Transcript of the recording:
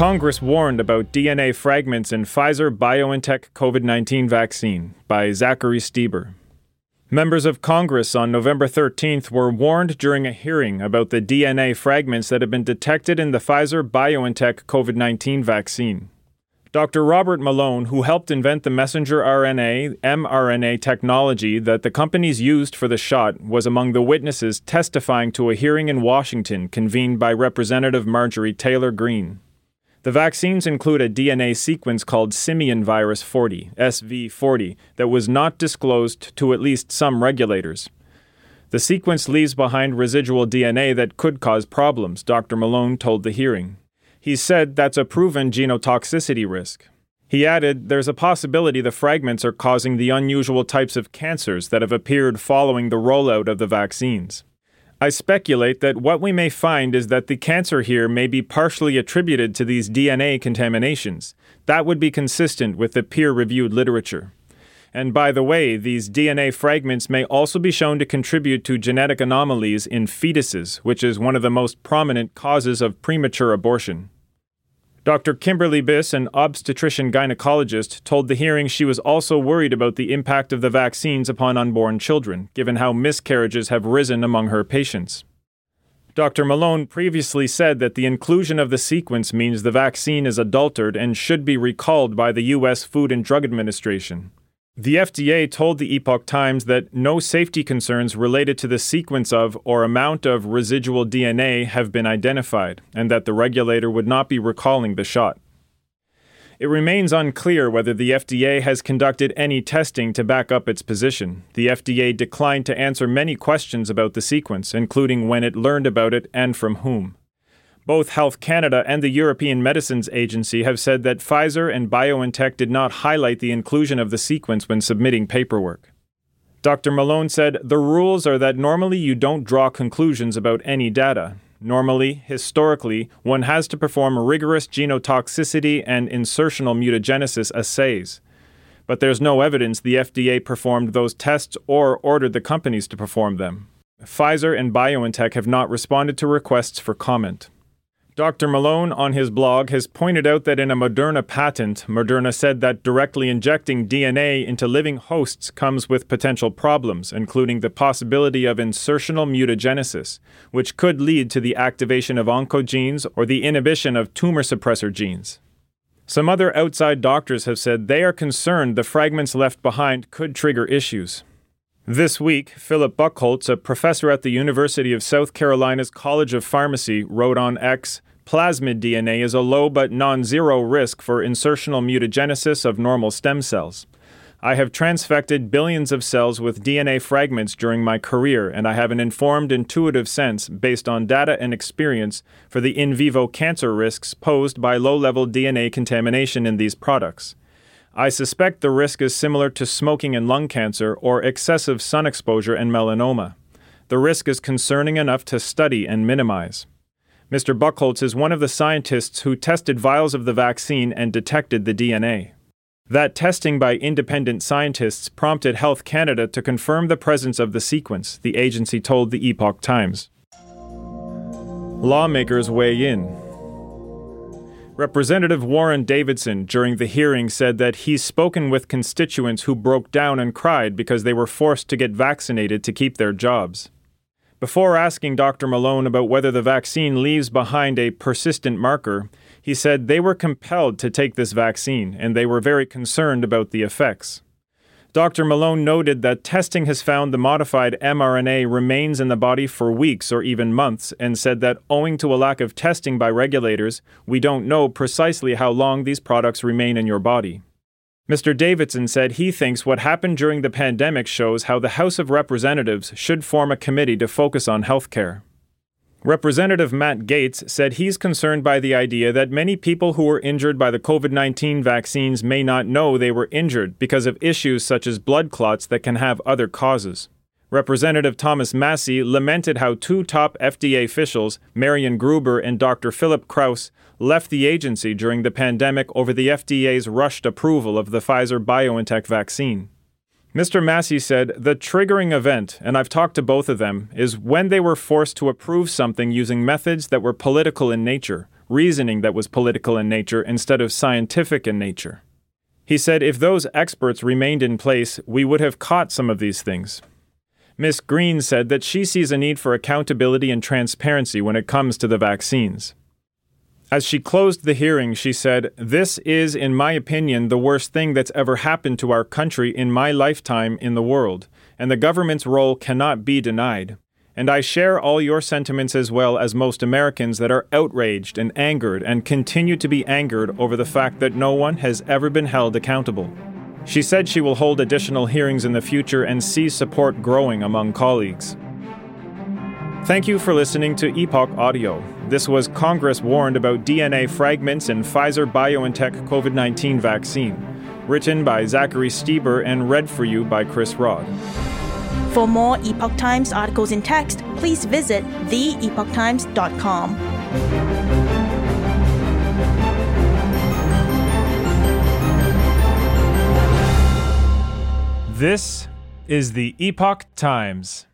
Congress warned about DNA fragments in Pfizer BioNTech COVID 19 vaccine by Zachary Stieber. Members of Congress on November 13th were warned during a hearing about the DNA fragments that have been detected in the Pfizer BioNTech COVID 19 vaccine. Dr. Robert Malone, who helped invent the messenger RNA mRNA technology that the companies used for the shot, was among the witnesses testifying to a hearing in Washington convened by Representative Marjorie Taylor Greene. The vaccines include a DNA sequence called simian virus 40, SV40, that was not disclosed to at least some regulators. The sequence leaves behind residual DNA that could cause problems, Dr. Malone told the hearing. He said that's a proven genotoxicity risk. He added there's a possibility the fragments are causing the unusual types of cancers that have appeared following the rollout of the vaccines. I speculate that what we may find is that the cancer here may be partially attributed to these DNA contaminations. That would be consistent with the peer reviewed literature. And by the way, these DNA fragments may also be shown to contribute to genetic anomalies in fetuses, which is one of the most prominent causes of premature abortion. Dr. Kimberly Biss, an obstetrician gynecologist, told the hearing she was also worried about the impact of the vaccines upon unborn children, given how miscarriages have risen among her patients. Dr. Malone previously said that the inclusion of the sequence means the vaccine is adulterated and should be recalled by the U.S. Food and Drug Administration. The FDA told the Epoch Times that no safety concerns related to the sequence of or amount of residual DNA have been identified, and that the regulator would not be recalling the shot. It remains unclear whether the FDA has conducted any testing to back up its position. The FDA declined to answer many questions about the sequence, including when it learned about it and from whom. Both Health Canada and the European Medicines Agency have said that Pfizer and BioNTech did not highlight the inclusion of the sequence when submitting paperwork. Dr. Malone said the rules are that normally you don't draw conclusions about any data. Normally, historically, one has to perform rigorous genotoxicity and insertional mutagenesis assays. But there's no evidence the FDA performed those tests or ordered the companies to perform them. Pfizer and BioNTech have not responded to requests for comment. Dr. Malone on his blog has pointed out that in a Moderna patent, Moderna said that directly injecting DNA into living hosts comes with potential problems, including the possibility of insertional mutagenesis, which could lead to the activation of oncogenes or the inhibition of tumor suppressor genes. Some other outside doctors have said they are concerned the fragments left behind could trigger issues. This week, Philip Buckhaults, a professor at the University of South Carolina's College of Pharmacy, wrote on X Plasmid DNA is a low but non zero risk for insertional mutagenesis of normal stem cells. I have transfected billions of cells with DNA fragments during my career, and I have an informed, intuitive sense, based on data and experience, for the in vivo cancer risks posed by low level DNA contamination in these products. I suspect the risk is similar to smoking and lung cancer or excessive sun exposure and melanoma. The risk is concerning enough to study and minimize. Mr. Buckhaults is one of the scientists who tested vials of the vaccine and detected the DNA. That testing by independent scientists prompted Health Canada to confirm the presence of the sequence, the agency told the Epoch Times. Lawmakers weigh in. Representative Warren Davidson, during the hearing, said that he's spoken with constituents who broke down and cried because they were forced to get vaccinated to keep their jobs. Before asking Dr. Malone about whether the vaccine leaves behind a persistent marker, he said they were compelled to take this vaccine and they were very concerned about the effects. Dr. Malone noted that testing has found the modified mRNA remains in the body for weeks or even months and said that owing to a lack of testing by regulators, we don't know precisely how long these products remain in your body. Mr. Davidson said he thinks what happened during the pandemic shows how the House of Representatives should form a committee to focus on health care. Representative Matt Gaetz said he's concerned by the idea that many people who were injured by the COVID 19 vaccines may not know they were injured because of issues such as blood clots that can have other causes. Representative Thomas Massie lamented how two top FDA officials, Marion Gruber and Dr. Philip Krause, left the agency during the pandemic over the FDA's rushed approval of the Pfizer BioNTech vaccine. Mr. Massie said the triggering event, and I've talked to both of them, is when they were forced to approve something using methods that were political in nature, reasoning that was political in nature instead of scientific in nature. He said if those experts remained in place, we would have caught some of these things. Ms. Greene said that she sees a need for accountability and transparency when it comes to the vaccines. As she closed the hearing, she said, This is, in my opinion, the worst thing that's ever happened to our country in my lifetime in the world, and the government's role cannot be denied. And I share all your sentiments as well as most Americans that are outraged and angered and continue to be angered over the fact that no one has ever been held accountable. She said she will hold additional hearings in the future and sees support growing among colleagues. Thank you for listening to Epoch Audio. This was Congress warned about DNA fragments in Pfizer BioNTech COVID 19 vaccine. Written by Zachary Stieber and read for you by Chris Rod. For more Epoch Times articles in text, please visit theepochtimes.com. This is the Epoch Times.